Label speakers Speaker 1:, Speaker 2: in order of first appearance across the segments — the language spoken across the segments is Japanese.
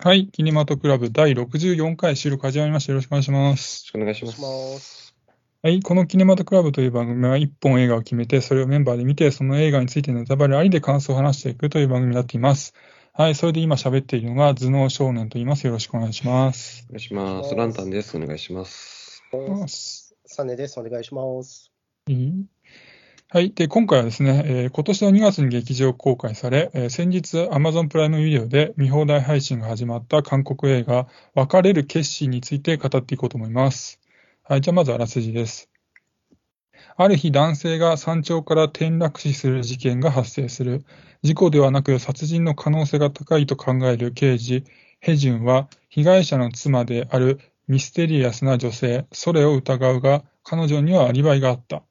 Speaker 1: はい、キネマトクラブ第64回収録始まりました。よろしくお願いします。
Speaker 2: よろしくお願いし
Speaker 3: お願い
Speaker 2: ます。
Speaker 3: します。
Speaker 1: はい、このキネマトクラブという番組は1本映画を決めて、それをメンバーで見て、その映画についてネタバレありで感想を話していくという番組になっています。はい、それで今喋っているのが頭脳少年と言います。よろしくお願いします。
Speaker 2: お願いします。ランタンです。お願いします。
Speaker 3: サネです。お願いします。
Speaker 1: いいはい。で、今回はですね、えー今年の2月に劇場公開され、えー先日 Amazon プライムビデオで見放題配信が始まった韓国映画、別れる決心について語っていこうと思います。はい。じゃあまずあらすじです。ある日男性が山頂から転落死する事件が発生する。事故ではなく殺人の可能性が高いと考える刑事、ヘジュンは被害者の妻であるミステリアスな女性、ソレを疑うが、彼女にはアリバイがあった。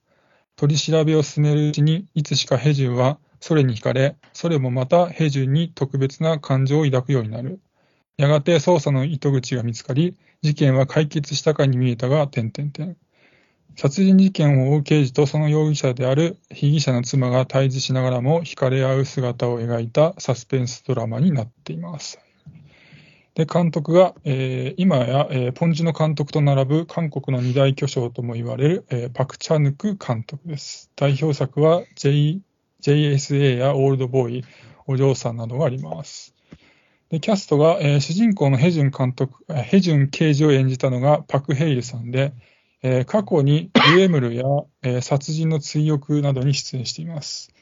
Speaker 1: 取り調べを進めるうちに、いつしかヘジュンはソレに惹かれ、ソレもまたヘジュンに特別な感情を抱くようになる。やがて捜査の糸口が見つかり、事件は解決したかに見えたが、点々点。殺人事件を追う刑事とその容疑者である被疑者の妻が対峙しながらも惹かれ合う姿を描いたサスペンスドラマになっています。で、監督が、えー今や、えーポンジの監督と並ぶ韓国の二大巨匠とも言われる、えーパク・チャヌク監督です。代表作は、J、JSA やオールドボーイ、お嬢さんなどがあります。で、キャストが、えー主人公のヘジュン監督、ヘジュン刑事を演じたのがパク・ヘイルさんで、えー過去にグエムルや、えー殺人の追憶などに出演しています。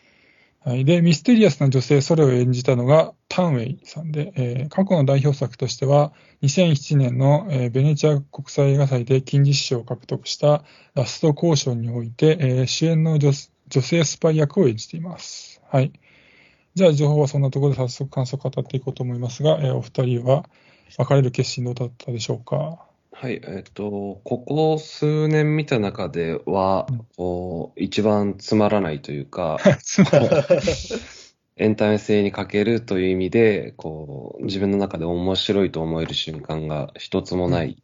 Speaker 1: はい、で、ミステリアスな女性、それを演じたのがタンウェイさんで、えー過去の代表作としては、2007年の、えーベネチア国際映画祭で金獅子賞を獲得したラスト交渉において、えー主演の女性スパイ役を演じています。はい。じゃあ、情報はそんなところで早速感想を語っていこうと思いますが、えーお二人は別れる決心どうだったでしょうか？
Speaker 2: はい、えっと、ここ数年見た中では
Speaker 1: うん、
Speaker 2: こう、一番つまらないというか、
Speaker 1: つまり、
Speaker 2: エンタメ性に欠けるという意味で、こう、自分の中で面白いと思える瞬間が一つもない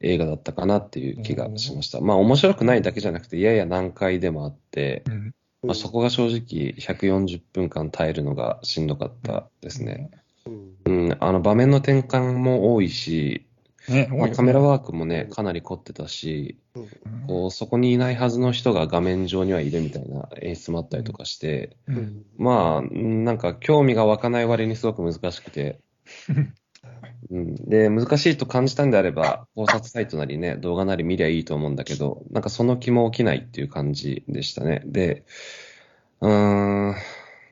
Speaker 2: 映画だったかなっていう気がしました。まあ、面白くないだけじゃなくて、やや難解でもあって、
Speaker 1: うん。
Speaker 2: まあ、そこが正直140分間耐えるのがしんどかったですね。
Speaker 3: うん。
Speaker 2: うん、あの場面の転換も多いし、
Speaker 1: ね、
Speaker 2: まあカメラワークもね、かなり凝ってたし、
Speaker 3: うん。
Speaker 1: うん
Speaker 2: こうそこにいないはずの人が画面上にはいるみたいな演出もあったりとかして、
Speaker 1: う
Speaker 3: うん。ん
Speaker 2: まあ、うんなんか興味が湧かない割にすごく難しくて、うん、で、難しいと感じたんであれば、考察サイトなりね、動画なり見りゃいいと思うんだけど、なんかその気も起きないっていう感じでしたね。で、うーん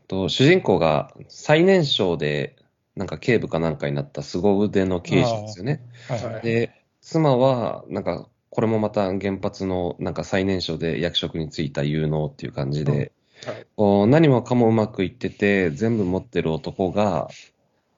Speaker 2: と、主人公が最年少で、なんか警部かなんかになった凄腕の刑事ですよね。
Speaker 1: はいはい。
Speaker 2: で、妻は、なんか、これもまた原発のなんか最年少で役職に就いた有能っていう感じで、
Speaker 3: はい
Speaker 2: こう何もかもうまくいってて、全部持ってる男が、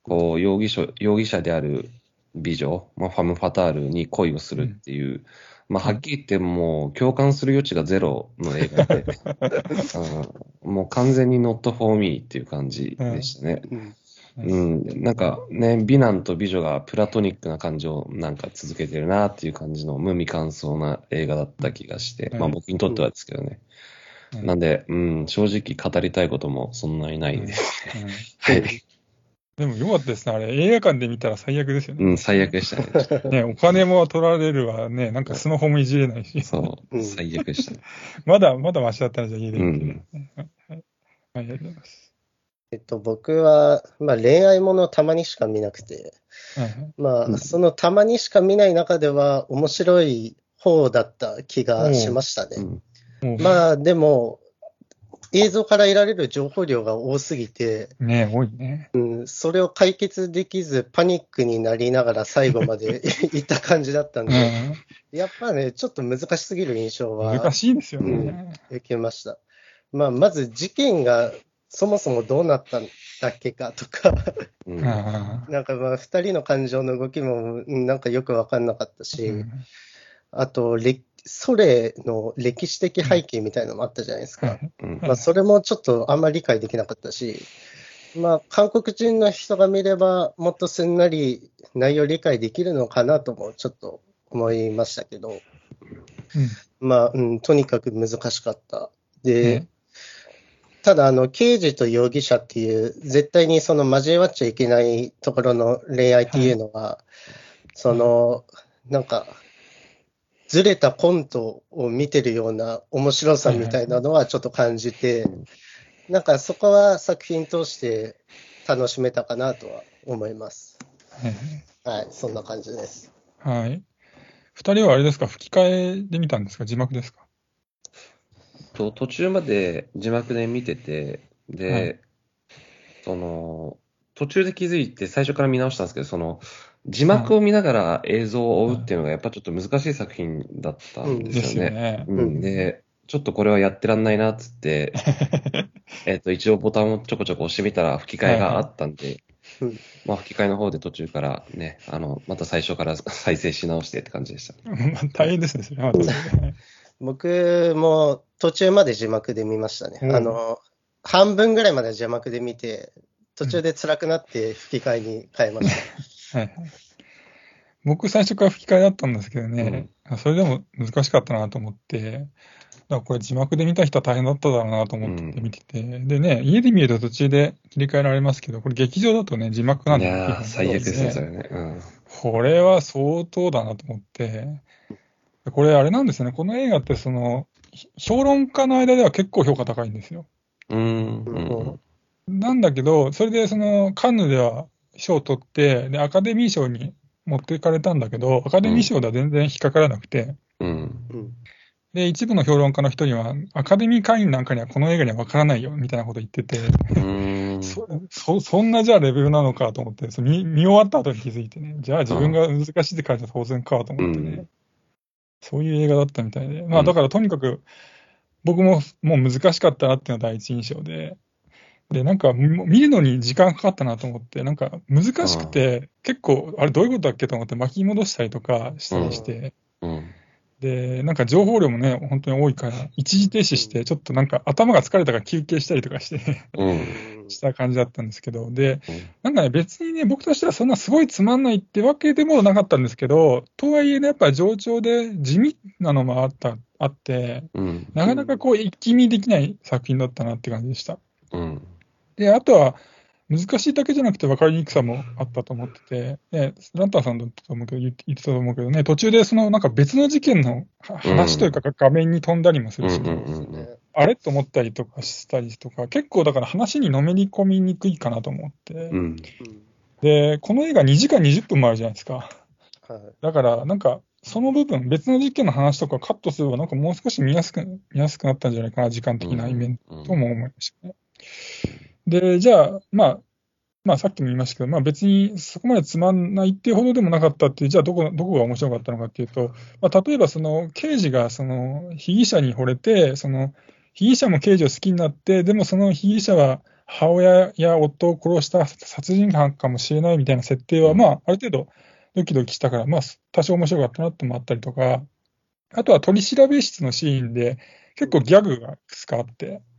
Speaker 2: こう容疑者容疑者である美女、まあ、ファム・ファタールに恋をするっていう、まあ、はっきり言ってもう共感する余地がゼロの映画で、うん。もう完全に not for me っていう感じでしたね。
Speaker 3: うん。
Speaker 2: うん、なんかね、美男と美女がプラトニックな感じをなんか続けてるなっていう感じの無味乾燥な映画だった気がして、
Speaker 1: うん。
Speaker 2: まあ僕にとってはですけどね。
Speaker 1: うん。
Speaker 2: なんで、うん、正直語りたいこともそんなにないで。す。
Speaker 1: うん。
Speaker 2: はい。
Speaker 1: でもよかったですね。あれ、映画館で見たら最悪ですよね。
Speaker 2: うん、最悪でしたね。
Speaker 1: ね、お金も取られるわね、なんかスマホもいじれないし、
Speaker 2: そうう、
Speaker 3: ん
Speaker 2: 最悪でしたね。
Speaker 1: まだ、まだマシだったらじゃあ家で見て
Speaker 2: うん
Speaker 1: ね。はい、はい、ありがとうございます。
Speaker 3: えっと、僕は、まあ、恋愛ものたまにしか見なくて、
Speaker 1: はいはい
Speaker 3: まあ、
Speaker 2: うん
Speaker 3: そのたまにしか見ない中では、面白い方だった気がしましたね。
Speaker 2: うん、
Speaker 3: まあ、でも、映像から得られる情報量が多すぎて、
Speaker 1: ね、多いね。
Speaker 3: うん、それを解決できず、パニックになりながら最後まで いった感じだったん
Speaker 1: う
Speaker 3: で、
Speaker 1: ん、
Speaker 3: やっぱね、ちょっと難しすぎる印象は
Speaker 1: 難しいですよね。
Speaker 3: 受けました。まあ、まず事件がそもそもどうなったんだっけかとか、
Speaker 2: うん
Speaker 1: あ
Speaker 3: なんかまあ、二人の感情の動きもうんなんかよくわかんなかった
Speaker 1: ー
Speaker 3: し、
Speaker 1: うん
Speaker 3: あと、れソレの歴史的背景みたいなのもあったじゃないですか。
Speaker 2: うん。
Speaker 3: まあ、それもちょっとあんまり理解できなかったし、まあ、韓国人の人が見れば、もっとすんなり内容理解できるのかなともちょっと思いましたけど、
Speaker 1: うん。
Speaker 3: まあ、うん、とにかく難しかった。で、
Speaker 1: ね
Speaker 3: ただ、あの、刑事と容疑者っていう、絶対にその交わっちゃいけないところの恋愛っていうのは、その、なんか、ずれたコントを見てるような面白さみたいなのはちょっと感じて、なんかそこは作品通して楽しめたかなとは思います。
Speaker 1: はい
Speaker 3: はい、そんな感じです。
Speaker 1: はい。二人はあれですか、吹き替えで見たんですか、字幕ですか？
Speaker 2: と途中まで字幕で見てて、で、
Speaker 1: はい
Speaker 2: その、途中で気づいて最初から見直したんですけど、その、字幕を見ながら映像を追うっていうのがやっぱちょっと難しい作品だったんで
Speaker 1: ですす
Speaker 2: よね。うん、で、ちょっとこれはやってらんないなっつって、えっと、一応ボタンをちょこちょこ押してみたら吹き替えがあったんで、
Speaker 3: うん
Speaker 2: まあ吹き替えの方で途中からね、あの、また最初から 再生し直してって感じでした。
Speaker 1: ま あ大変ですね、それは。
Speaker 3: 僕も途中まで字幕で見ましたね。
Speaker 1: うん
Speaker 3: あの、半分ぐらいまで字幕で見て、途中で辛くなって吹き替えに変えました。
Speaker 1: はいはい僕、最初から吹き替えだったんですけどね、それでも難しかったなと思って、だからこれ字幕で見た人は大変だっただろうなと思って見てて、でね、家で見ると途中で切り替えられますけど、これ劇場だとね、字幕なんで、
Speaker 2: いやー、最悪ですね、そ
Speaker 1: ね。
Speaker 2: れね。うん。
Speaker 1: これは相当だなと思って、これあれなんですよね、この映画ってその、ひ評論家の間では結構評価高いんですよ。
Speaker 2: うーん。うん
Speaker 1: なんだけど、それでそのカンヌでは賞を取って、で、アカデミー賞に持っていかれたんだけど、アカデミー賞では全然引っかからなくて、
Speaker 2: うん。
Speaker 3: うん。
Speaker 1: で、一部の評論家の人には、アカデミー会員なんかにはこの映画には分からないよ、みたいなこと言ってて、
Speaker 2: うーん。
Speaker 1: そ、そ、そんなじゃあレベルなのかと思って、そ見、見終わった後に気づいてね、じゃあ自分が難しいって書いて当然かと思ってね、
Speaker 2: うん。
Speaker 1: そういう映画だったみたいで、まあ
Speaker 2: うん
Speaker 1: だからとにかく、僕ももう難しかったなっていうのが第一印象で、で、なんかみ見るのに時間かかったなと思って、なんか難しくて、結構、あれどういうことだっけと思って巻き戻したりとかしたりして、
Speaker 2: うん。
Speaker 1: で、なんか情報量もね、本当に多いから、一時停止して、ちょっとなんか頭が疲れたから休憩したりとかして、
Speaker 2: うん。
Speaker 1: した感じだったんですけど、で、
Speaker 2: うん
Speaker 1: なんかね、別にね、僕としてはそんなすごいつまんないってわけでもなかったんですけど、とはいえね、やっぱり冗長で地味なのもあった、あって、
Speaker 2: うん。
Speaker 1: なかなかこう、一気見できない作品だったなって感じでした。
Speaker 2: うん。
Speaker 1: で、あとは、難しいだけじゃなくて分かりにくさもあったと思ってて、ね、ランタンさんだったと思うけど、言ってたと思うけどね、途中でそのなんか別の事件のは話というか画面に飛んだりもするし、あれ？と思ったりとかしたりとか、結構だから話にのめり込みにくいかなと思って、
Speaker 2: うん。
Speaker 1: で、この映画2時間20分もあるじゃないですか。
Speaker 3: はい
Speaker 1: だから、なんか、その部分、別の事件の話とかカットすれば、なんかもう少し見やすく、見やすくなったんじゃないかな、時間的なイメージ
Speaker 2: うん
Speaker 1: とも思いましたね。で、じゃあ、まあ、まあさっきも言いましたけど、まあ別にそこまでつまんないっていうほどでもなかったっていう、じゃあどこ、どこが面白かったのかっていうと、まあ例えばその刑事がその被疑者に惚れて、その被疑者も刑事を好きになって、でもその被疑者は母親や夫を殺した殺人犯かもしれないみたいな設定は、まあある程度ドキドキしたから、まあ多少面白かったなってもあったりとか、あとは取り調べ室のシーンで結構ギャグがいくつかあって、
Speaker 2: うん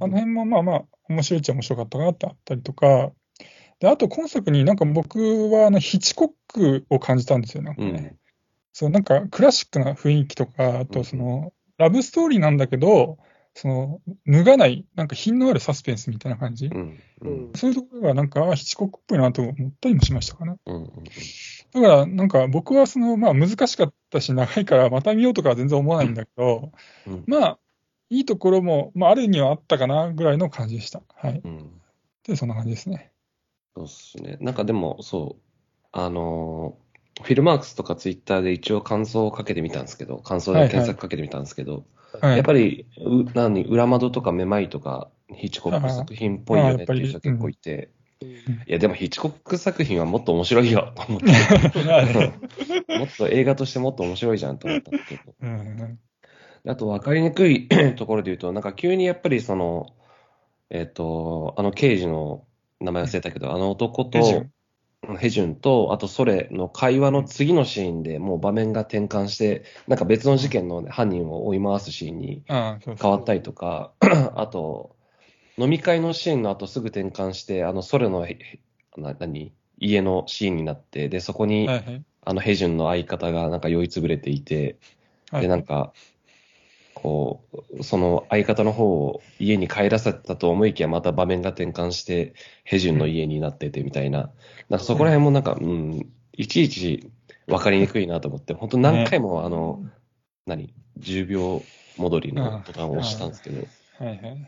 Speaker 1: あの辺もまあまあ面白いっちゃ面白かったかなってあったりとか、で、あと今作になんか僕はあのヒッチコックを感じたんですよね。
Speaker 2: うん。
Speaker 1: そう、なんかクラシックな雰囲気とか、あとその、ラブストーリーなんだけど、その、脱がない、なんか品のあるサスペンスみたいな感じ。
Speaker 2: うん。うん。
Speaker 1: そういうところがなんか、あヒッチコックっぽいなと思ったりもしましたかね。
Speaker 2: うん。
Speaker 1: だから、なんか僕はその、まあ難しかったし、長いからまた見ようとかは全然思わないんだけど、
Speaker 2: うん。
Speaker 1: まあ、いいところも、まああるにはあったかなぐらいの感じでした。はい。
Speaker 2: うん。
Speaker 1: で、そんな感じですね。
Speaker 2: そうっすね。なんかでも、そう、あのー、フィルマークスとかツイッターで一応感想をかけてみたんですけど、感想で検索かけてみたんですけど、
Speaker 1: はい。
Speaker 2: やっぱり、う何、裏窓とかめまいとか、ヒッチコック作品っぽいよねっていう人結構いて、いや、でもヒッチコック作品はもっと面白いよと思って、もっと映画としてもっと面白いじゃんと思ったんだけど。
Speaker 1: うん
Speaker 2: あと分かりにくい ところで言うと、なんか急にやっぱりその、えっ、と、あの刑事の名前忘れたけど、あの男と、
Speaker 1: ヘジュン。
Speaker 2: と、あとソレの会話の次のシーンでもう場面が転換して、なんか別の事件の犯人を追い回すシーンに変わったりとか、あと、飲み会のシーンの後すぐ転換して、あのソレのな何？家のシーンになって、で、そこに、
Speaker 1: はいはい。
Speaker 2: あのヘジュンの相方がなんか酔いつぶれていて、
Speaker 1: はい。
Speaker 2: で、なんか、こう、その相方の方を家に帰らせたと思いきや、また場面が転換して、ヘジュンの家になっててみたいな、なんかそこら辺もなんか、うん、いちいち分かりにくいなと思って、本当何回もあの、何、10秒戻りのボタンを押したんですけど、
Speaker 1: はいはい。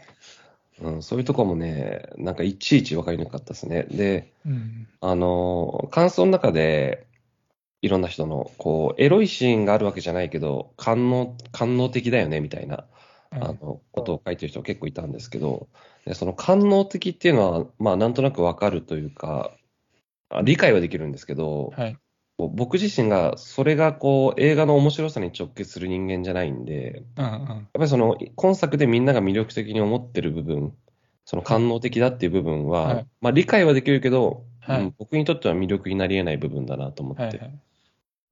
Speaker 2: うん、そういうとこもね、なんかいちいち分かりにくかったですね。で、
Speaker 1: うん。
Speaker 2: あの、感想の中で、いろんな人の、こう、エロいシーンがあるわけじゃないけど、官能、官能的だよね、みたいな、あ
Speaker 1: はい
Speaker 2: の、ことを書いてる人結構いたんですけど、でその官能的っていうのは、まあ、なんとなくわかるというか、あ理解はできるんですけど、
Speaker 1: はい。
Speaker 2: 僕自身が、それがこう、映画の面白さに直結する人間じゃないんで、
Speaker 1: うんうん。
Speaker 2: やっぱりその、今作でみんなが魅力的に思ってる部分、その官能的だっていう部分は、
Speaker 1: はい
Speaker 2: まあ理解はできるけど、
Speaker 1: はい
Speaker 2: うん僕にとっては魅力になり得ない部分だなと思って、
Speaker 1: はいはい。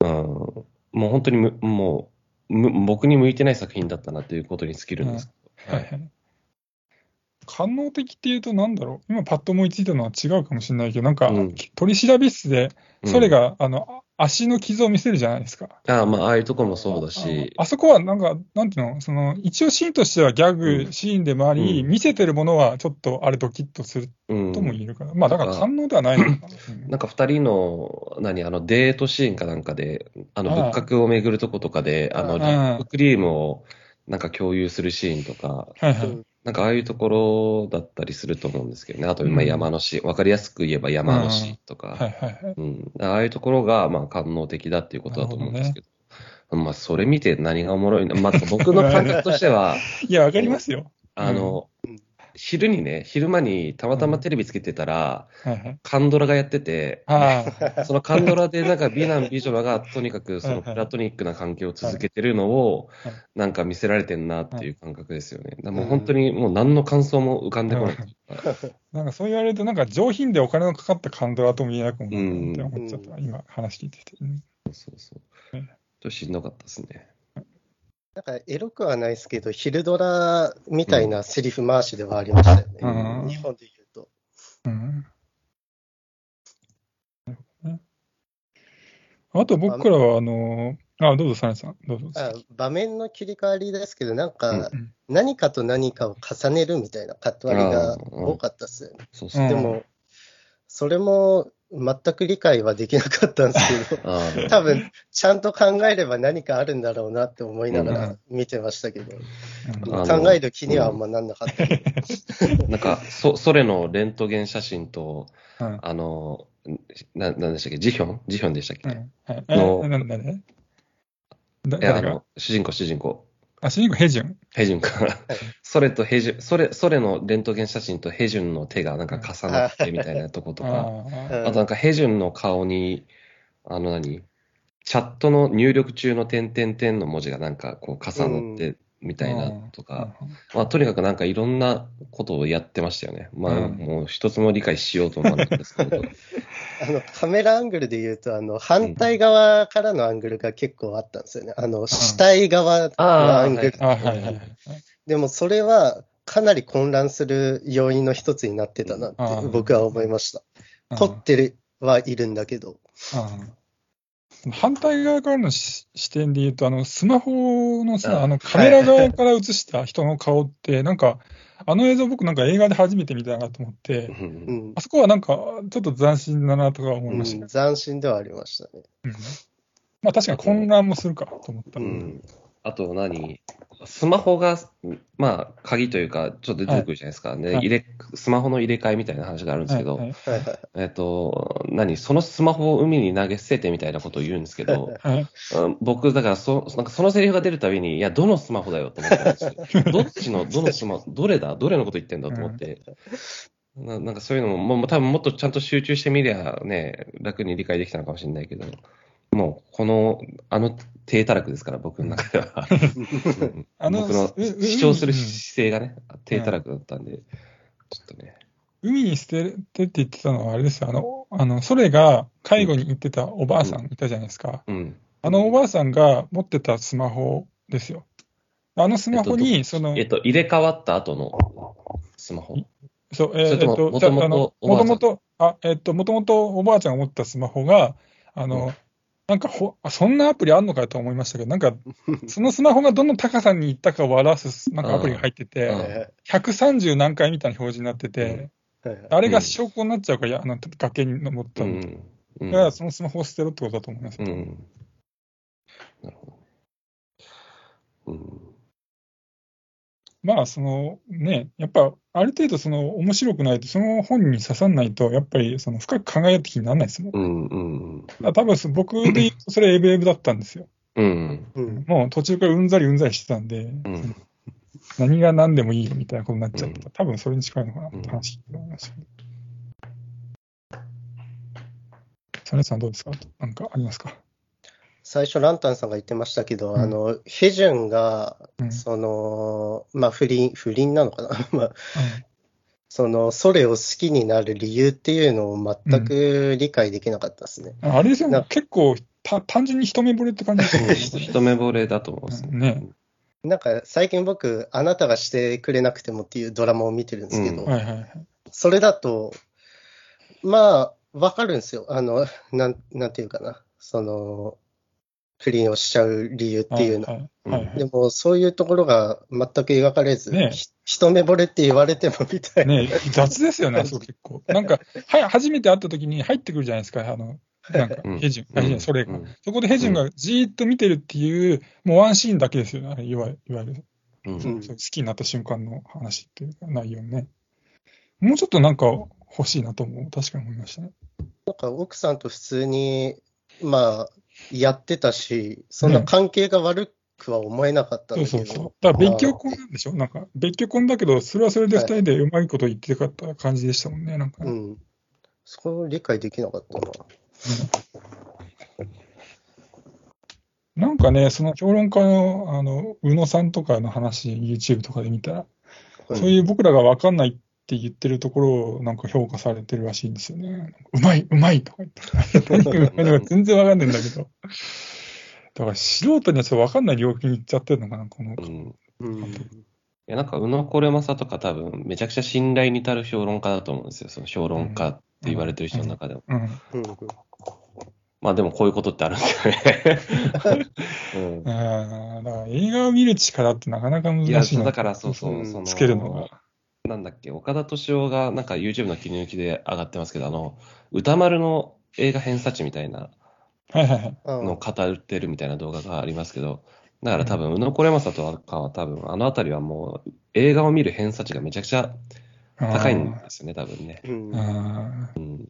Speaker 2: うん、もう本当にむもうむ僕に向いてない作品だったなということに尽きるんですはい。い
Speaker 1: ははい。官能的っていうとなんだろう？今パッと思いついたのは違うかもしれないけど、なんか
Speaker 2: うん。
Speaker 1: 取り調べ室で、
Speaker 2: うん。
Speaker 1: それが、あの、あ足の傷を見せるじゃないですか。
Speaker 2: ああまあ、ああいうところもそうだし、
Speaker 1: ああそこはなんか、なんていうの、その、一応シーンとしてはギャグシーンでもあり、
Speaker 2: うん。
Speaker 1: 見せてるものはちょっとあれドキッとする
Speaker 2: うん。
Speaker 1: とも言えるから。まあだから官能ではないのかな。うん
Speaker 2: なんか二人の、何、あの、デートシーンかなんかで、あの、仏閣を巡るとことかで、あの、リップクリームを、なんか共有するシーンとか、
Speaker 1: はいはい。
Speaker 3: うん
Speaker 2: なんかああいうところだったりすると思うんですけどね。あと、
Speaker 1: うん
Speaker 2: まあ山のシーン、わかりやすく言えば山のシーンとか、
Speaker 1: はいはいはい。
Speaker 2: うん。ああいうところが、まあ、官能的だっていうことだと思うんですけど。まあ、それ見て何がおもろいの？まあ、僕の感覚としては、
Speaker 1: いや、わかりますよ。
Speaker 2: あの
Speaker 3: うん、
Speaker 2: 昼にね、昼間にたまたまテレビつけてたら、
Speaker 1: はいはい。
Speaker 2: カンドラがやってて。そのカンドラでなんか美男美女らがとにかくそのプラトニックな関係を続けてるのを
Speaker 1: はい
Speaker 2: なんか見せられてんなっていう感覚ですよね。だもう本当にもう何の感想も浮かんでこない。
Speaker 1: なんかそう言われると、なんか上品でお金のかかったカンドラとも言えなくもなって思っちゃった、
Speaker 3: うん
Speaker 1: 今話聞いてて。うん
Speaker 2: そうそう。
Speaker 1: うん
Speaker 2: ちょっとしんどかったですね。
Speaker 3: なんかエロくはないですけど、昼ドラみたいなセリフ回しではありましたよね。
Speaker 1: うん
Speaker 3: 日本で言うと。
Speaker 1: うんあと僕らは、あの、あ、どうぞ、サネさん、どうぞ。
Speaker 3: あ場面の切り替わりですけど、なんか
Speaker 1: うん
Speaker 3: 何かと何かを重ねるみたいなカット割りが
Speaker 2: うん
Speaker 3: 多かったっすよね。でも、それも全く理解はできなかったんですけど、多分ちゃんと考えれば何かあるんだろうなって思いなが
Speaker 1: う
Speaker 3: ら見てましたけど、考える気にはあんまなんなかった。けど。
Speaker 2: なんか、そ、それのレントゲン写真と、
Speaker 1: うん。
Speaker 2: あの、な、なんでしたっけ？ジヒョン？ジヒョンでしたっけ、
Speaker 1: うん。はい。
Speaker 2: あの、主人公、主人公。
Speaker 1: あ、主人公ヘジュン。
Speaker 2: ヘジュンか。それとヘジュン、それ、それのレントゲン写真とヘジュンの手がなんか重なってみたいなとことか、
Speaker 1: あ
Speaker 2: となんかヘジュンの顔に、あの何？チャットの入力中の点々点の文字がなんかこう重なってみたいなとか、まあとにかくなんかいろんなことをやってましたよね。まあ
Speaker 1: うん
Speaker 2: もう一つも理解しようと思わなかったですけど。
Speaker 3: あのカメラアングルで言うと、あの反対側からのアングルが結構あったんですよね。あの死体側のアングル。
Speaker 1: あ、はいはいはい。
Speaker 3: でもそれはかなり混乱する要因の一つになってたなって
Speaker 1: うん
Speaker 3: 僕は思いました。凝ってるはいるんだけど。
Speaker 1: うん反対側からのし視点で言うと、あの、スマホのさ、
Speaker 2: あ
Speaker 1: あの、カメラ側から映した人の顔って、なんか、あの映像僕なんか映画で初めて見たなと思ってあそこはなんか、ちょっと斬新だなとか思いましたね。
Speaker 3: うん斬新ではありましたね。
Speaker 1: うんまあ確かに混乱もするかと思った。
Speaker 2: うんあと何？スマホが、まあ、鍵というか、ちょっと出てくるじゃないですか。で
Speaker 1: はい。
Speaker 2: 入れ、スマホの入れ替えみたいな話があるんですけど、
Speaker 1: はい
Speaker 3: はい。はい
Speaker 2: えっと、何そのスマホを海に投げ捨ててみたいなことを言うんですけど、僕、だからそ、なんかそのセリフが出るたびに、いや、どのスマホだよと思ったんですよ。どっちの、どのスマホ、どれだ？どれのこと言ってんだと思って。ななんかそういうのも、もう多分もっとちゃんと集中してみりゃね、楽に理解できたのかもしれないけど、もう、この、あの低たらくですから、僕の中では。う ん
Speaker 1: あの
Speaker 2: 僕の
Speaker 1: うう
Speaker 2: 主張する
Speaker 1: うん
Speaker 2: 姿勢がね、低たらくだったんで、ちょっとね。
Speaker 1: 海に捨ててって言ってたのはあれですよ。あの、あの、それが介護に行ってたおばあさんいたじゃないですか。
Speaker 2: うん。
Speaker 1: あのおばあさんが持ってたスマホですよ。あのスマホに、その、
Speaker 2: えっと、入れ替わった後のスマホ？
Speaker 1: そう、えー
Speaker 2: それとも
Speaker 1: と、
Speaker 2: 元々
Speaker 1: じゃああの
Speaker 2: おばあさん？
Speaker 1: もともと、あ、えっと、もともとおばあちゃんが持ってたスマホが、あの、なんかほ、あそんなアプリあんのかと思いましたけど、なんか、そのスマホがどの高さに行ったかを表す、なんかアプリが入って
Speaker 2: うん
Speaker 1: て、
Speaker 3: え
Speaker 1: 130何回みたいな表示になってて、あれが証拠になっちゃうから、あの崖に登ったの。
Speaker 2: うん。
Speaker 1: だ
Speaker 2: うん
Speaker 1: からそのスマホを捨てろってことだと思います。
Speaker 2: うん。なるほど。うん。
Speaker 1: まあ、そのね、やっぱある程度その面白くないと、その本に刺さんないと、やっぱりその深く考えようって気にならないですもん。
Speaker 2: うん。うん。
Speaker 1: ら多分そ僕で言うと、それエブエブだったんですよ。
Speaker 2: うん。
Speaker 3: うん
Speaker 1: もう途中からうんざりうんざりしてたんで、
Speaker 2: うん。
Speaker 1: 何が何でもいいよみたいなことになっちゃった。
Speaker 2: うん
Speaker 1: 多分それに近いのかなって話聞いて思いました。サネさんどうですか？なんかありますか？
Speaker 3: 最初、ランタンさんが言ってましたけど、
Speaker 1: うん
Speaker 3: あの、ヘジュンが、
Speaker 1: うん
Speaker 3: その、まあ、不倫、不倫なのかな？まあ、その、ソレを好きになる理由っていうのを全く理解できなかったですね。
Speaker 1: うんあれですよ
Speaker 3: な
Speaker 1: ね、結構た単純に一目惚れって感じですよね。
Speaker 2: 一目惚れだと思います
Speaker 1: ね。
Speaker 3: なんか、最近僕、あなたがしてくれなくてもっていうドラマを見てるんですけど、
Speaker 2: うん
Speaker 1: はいはいはい。
Speaker 3: それだと、まあ、わかるんですよ。あの、なん、なんていうかな。その、不倫をしちゃう理由っていうの。
Speaker 1: はいはいはい
Speaker 3: でも、そういうところが全く描かれず、
Speaker 1: ね
Speaker 3: ひ一目惚れって言われてもみたいな。
Speaker 1: ね雑ですよね、あそこ結構。なんか、はい、初めて会った時に入ってくるじゃないですか、あの、なんか
Speaker 2: うん、
Speaker 1: ヘジュン、あヘジュンそれが。
Speaker 2: うん
Speaker 1: そこでヘジュンがじーっと見てるっていう、もうワンシーンだけですよね、いわいわゆる。
Speaker 2: うん
Speaker 1: 好きになった瞬間の話っていうか、内容ね。もうちょっとなんか欲しいなと思う、確かに思いましたね。
Speaker 3: なんか奥さんと普通に、まあ、やってたし、そんな関係が悪くは思えなかったんだけど。
Speaker 1: そうそうそう。だから別居婚なんでしょ？なんか、別居婚だけど、それはそれで二人でうまいこと言ってかった感じでしたもんね、なんかね。
Speaker 3: うん。そこを理解できなかったな。
Speaker 1: なんかね、その評論家の、あの、宇野さんとかの話、YouTube とかで見たら、そういう僕らが分かんないって言ってるところをなんか評価されてるらしいんですよね。うまい、うまいとか言って。何がうまいのか全然分かんないんだけど。だから素人にはちょっと分かんない領域に行っちゃってるのかな、この。
Speaker 2: うん
Speaker 3: うん。
Speaker 2: いや、なんか、宇野これまさとか多分、めちゃくちゃ信頼に足る評論家だと思うんですよ。その評論家って言われてる人の中でも。
Speaker 1: うん。
Speaker 3: うん。
Speaker 2: まあでもこういうことってあるんだよね。うん
Speaker 1: だから映画を見る力ってなかなか難
Speaker 2: いや、
Speaker 1: しいな
Speaker 2: そうだからそうそうう、
Speaker 3: ん
Speaker 2: その、
Speaker 1: つけるのが。
Speaker 2: なんだっけ、岡田敏夫がなんか YouTube の切り抜きで上がってますけど、あの、歌丸の映画偏差値みたいな
Speaker 1: はいはいはい。
Speaker 3: うん
Speaker 2: のを語ってるみたいな動画がありますけど、だから多分、宇野これまさとかは多分、あのあたりはもう映画を見る偏差値がめちゃくちゃ高いんですよね、多分ね。
Speaker 3: うん
Speaker 1: あ
Speaker 2: うん。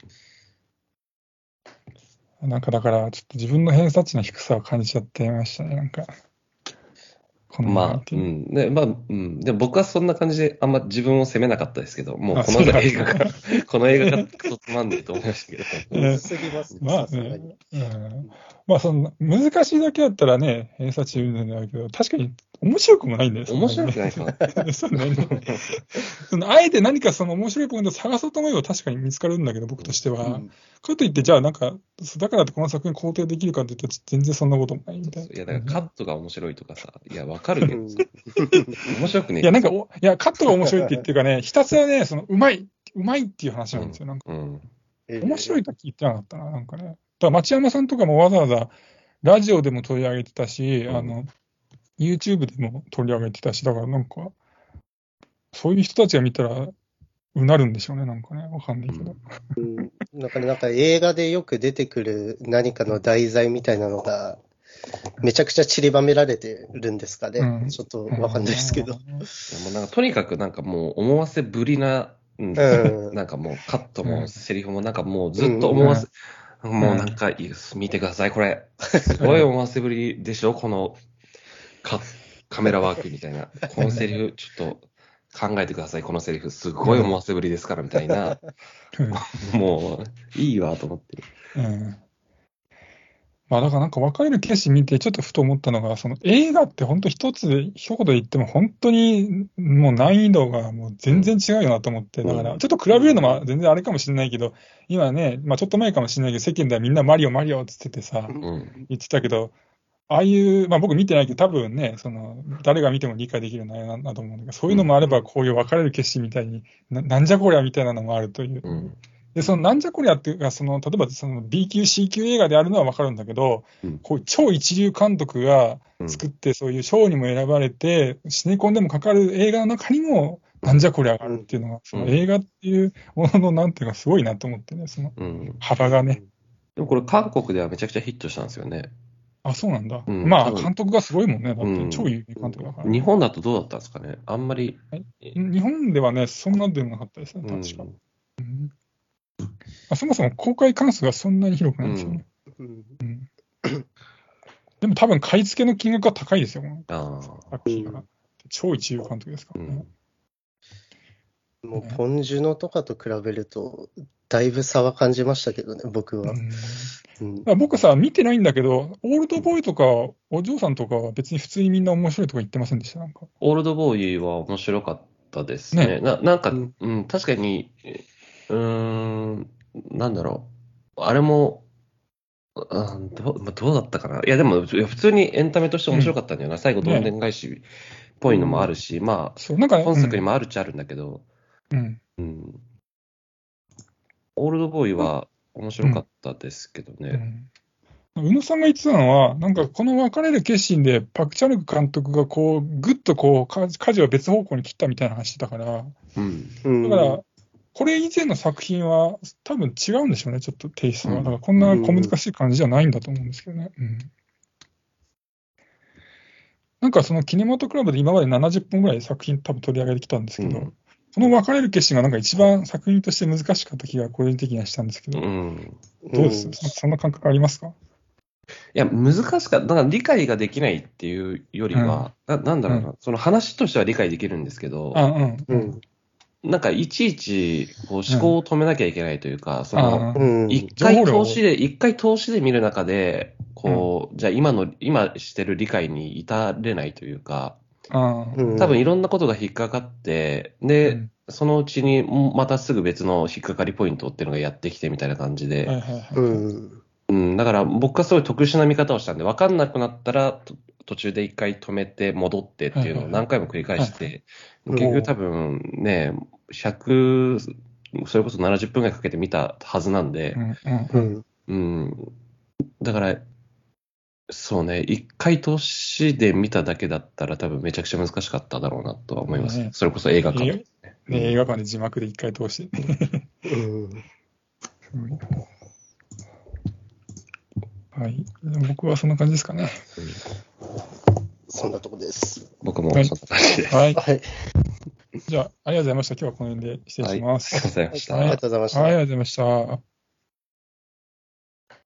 Speaker 1: ーなんかだから、ちょっと自分の偏差値の低さを感じちゃってましたね、なんか。この
Speaker 2: まあ、
Speaker 1: う
Speaker 2: うん。で、まあ、うん。で、僕はそんな感じであんま自分を責めなかったですけど、もう
Speaker 1: あ
Speaker 2: この映画が、この映画がクソつまんねえと思いましたけど。
Speaker 3: ますね。
Speaker 1: まあね、うん、まあその難しいだけだったらね、偏差値云々だけど、確かに面白くもないんだよ。
Speaker 2: 面白くない
Speaker 1: そ
Speaker 2: か？な。
Speaker 1: んなにそうねそのあえて何かその面白いポイントを探そうと思えば確かに見つかるんだけど、僕としては。
Speaker 3: うん
Speaker 1: かといって、じゃあなんか、だからってこの作品肯定できるかって言ったら全然そんなこともないみたいな。
Speaker 2: いや、だからカットが面白いとかさ、いや、わかるけどさ、面白くねえ
Speaker 1: いや、なんかお、いや、カットが面白いって言ってるかね、ひたすらね、その、うまい、うまいっていう話なんですよ。なんか、
Speaker 2: うん。
Speaker 1: 面白いとは聞いてなかったな、なんかね。だから町山さんとかもわざわざ、ラジオでも取り上げてたし、
Speaker 2: うん
Speaker 1: あの、YouTube でも取り上げてたし、だからなんか、そういう人たちが見たら、うなるんでしょうね、なんかね、わかんないけど。
Speaker 3: うんだからなんか映画でよく出てくる何かの題材みたいなのが、めちゃくちゃ散りばめられてるんですかね。
Speaker 1: うん
Speaker 3: ちょっとわかんないですけど。
Speaker 2: いやもうなんかとにかくなんかもう思わせぶりな、うん
Speaker 3: うん
Speaker 2: なんかもうカットも
Speaker 1: うん
Speaker 2: セリフもなんかもうずっと思わせ、もうなんかいいです見てください、これ。すごい思わせぶりでしょ、このカカメラワークみたいな。このセリフ、ちょっと考えてください、このセリフ、すごい思わせぶりですから、みたいな。もう、いいわと思って。
Speaker 1: うんまあだからなんか別れる決心見てちょっとふと思ったのが、その映画って本当一つで一言で言っても本当にもう難易度がもう全然違うよなと思って、だからちょっと比べるのは全然あれかもしれないけど、今ね、まあちょっと前かもしれないけど、世間ではみんなマリオマリオって言っててさ、
Speaker 2: うん。
Speaker 1: 言ってたけど、ああいう、まあ僕見てないけど、多分ね、その、誰が見ても理解できる内容なんだと思うんだけど、そういうのもあれば、こういう別れる決心みたいに、ななんじゃこりゃみたいなのもあるという。
Speaker 2: うん。
Speaker 1: で、そのなんじゃこりゃっていうか、その、例えばその B 級、C 級映画であるのはわかるんだけど、
Speaker 2: うん
Speaker 1: こう超一流監督が作って、そういう賞にも選ばれて、シネコンでもかかる映画の中にも、なんじゃこりゃがあるっていうのが、その映画っていうものの、なんていうか、すごいなと思ってね、その
Speaker 2: うん。
Speaker 1: 幅がね。
Speaker 2: でもこれ韓国ではめちゃくちゃヒットしたんですよね。
Speaker 1: あ、そうなんだ。
Speaker 2: うん
Speaker 1: まあ、監督がすごいもんね。だって
Speaker 2: うん
Speaker 1: 超有名監督だから。
Speaker 2: 日本だとどうだったんですかね？あんまり。
Speaker 1: 日本ではね、そんなでもなかったですね、
Speaker 2: うん
Speaker 1: 確か。うんまあ、そもそも公開関数がそんなに広くないんですよね。
Speaker 3: うん
Speaker 1: うんでも多分買い付けの金額が高いですよ。作品が。超一流監督ですからね
Speaker 2: うん。。
Speaker 3: もう、ポンジュノとかと比べると、だいぶ差は感じましたけどね、僕は。
Speaker 1: うん
Speaker 3: うん
Speaker 1: 僕さ、見てないんだけど、オールドボーイとか、お嬢さんとかは別に普通にみんな面白いとか言ってませんでした？なんか。
Speaker 2: オールドボーイは面白かったですね。
Speaker 1: ね
Speaker 2: ななんか、
Speaker 3: う
Speaker 2: うんん、確かに、うーん、なんだろう。あれも、うん、どうまあどうだったかな？いや、でも、いや普通にエンタメとして面白かったんだよな。最後、どんでん返しっぽいのもあるし、ま
Speaker 1: そう、なんか
Speaker 2: あ、
Speaker 1: ね、
Speaker 2: 本作にもあるっちゃあるんだけど、
Speaker 1: うん。
Speaker 2: うん。オールドボーイは面白かったですけどね。
Speaker 1: うん宇野さんが言ってたのは、なんかこの別れる決心で、パク・チャヌク監督がこう、ぐっとこう、か舵を別方向に切ったみたいな話してたから、
Speaker 2: うん。
Speaker 3: うん
Speaker 1: だから、これ以前の作品は多分違うんでしょうね、ちょっとテイストが。
Speaker 2: うん
Speaker 1: だからこんな小難しい感じじゃないんだと思うんですけどね。うん。なんかそのキネマトクラブで今まで70本ぐらい作品多分取り上げてきたんですけど、
Speaker 2: うん
Speaker 1: この別れる決心がなんか一番作品として難しかった気が個人的にはしたんですけど、
Speaker 2: うん。
Speaker 1: どうです、そそんな感覚ありますか？
Speaker 2: いや、難しかった。だから理解ができないっていうよりは、ななんだろうな、その話としては理解できるんですけど、
Speaker 1: あ、うん。
Speaker 3: うん。
Speaker 2: なんかいちいちこう思考を止めなきゃいけないというか、その、
Speaker 1: あ
Speaker 3: うん。
Speaker 2: 一回投資で、一回投資で見る中で、こう、じゃあ今の、今してる理解に至れないというか、
Speaker 1: あ
Speaker 3: うん。
Speaker 2: 多分いろんなことが引っかかって、で、
Speaker 1: うん。
Speaker 2: そのうちにもまたすぐ別の引っかかりポイントっていうのがやってきてみたいな感じで、だから僕はすごい特殊な見方をしたんで、分かんなくなったらと途中で一回止めて戻ってっていうのを何回も繰り返して、結局多分ね、100、それこそ70分ぐらいかけて見たはずなんで。だから、そうね、一回通しで見ただけだったら多分めちゃくちゃ難しかっただろうなとは思います。
Speaker 1: ね
Speaker 2: それこそ映画館で。
Speaker 1: ね、映画館で字幕で一回通して。はい。僕はそんな感じですかね。
Speaker 3: そんなとこです。
Speaker 2: 僕も
Speaker 1: はい
Speaker 2: そんな感じで。
Speaker 1: はい。
Speaker 3: はい。
Speaker 1: じゃあ、ありがとうございました。今日はこの辺で失礼します。
Speaker 2: ありがとうございました。
Speaker 1: はい
Speaker 3: ありがとうございました。
Speaker 1: はい、ありがとうございました。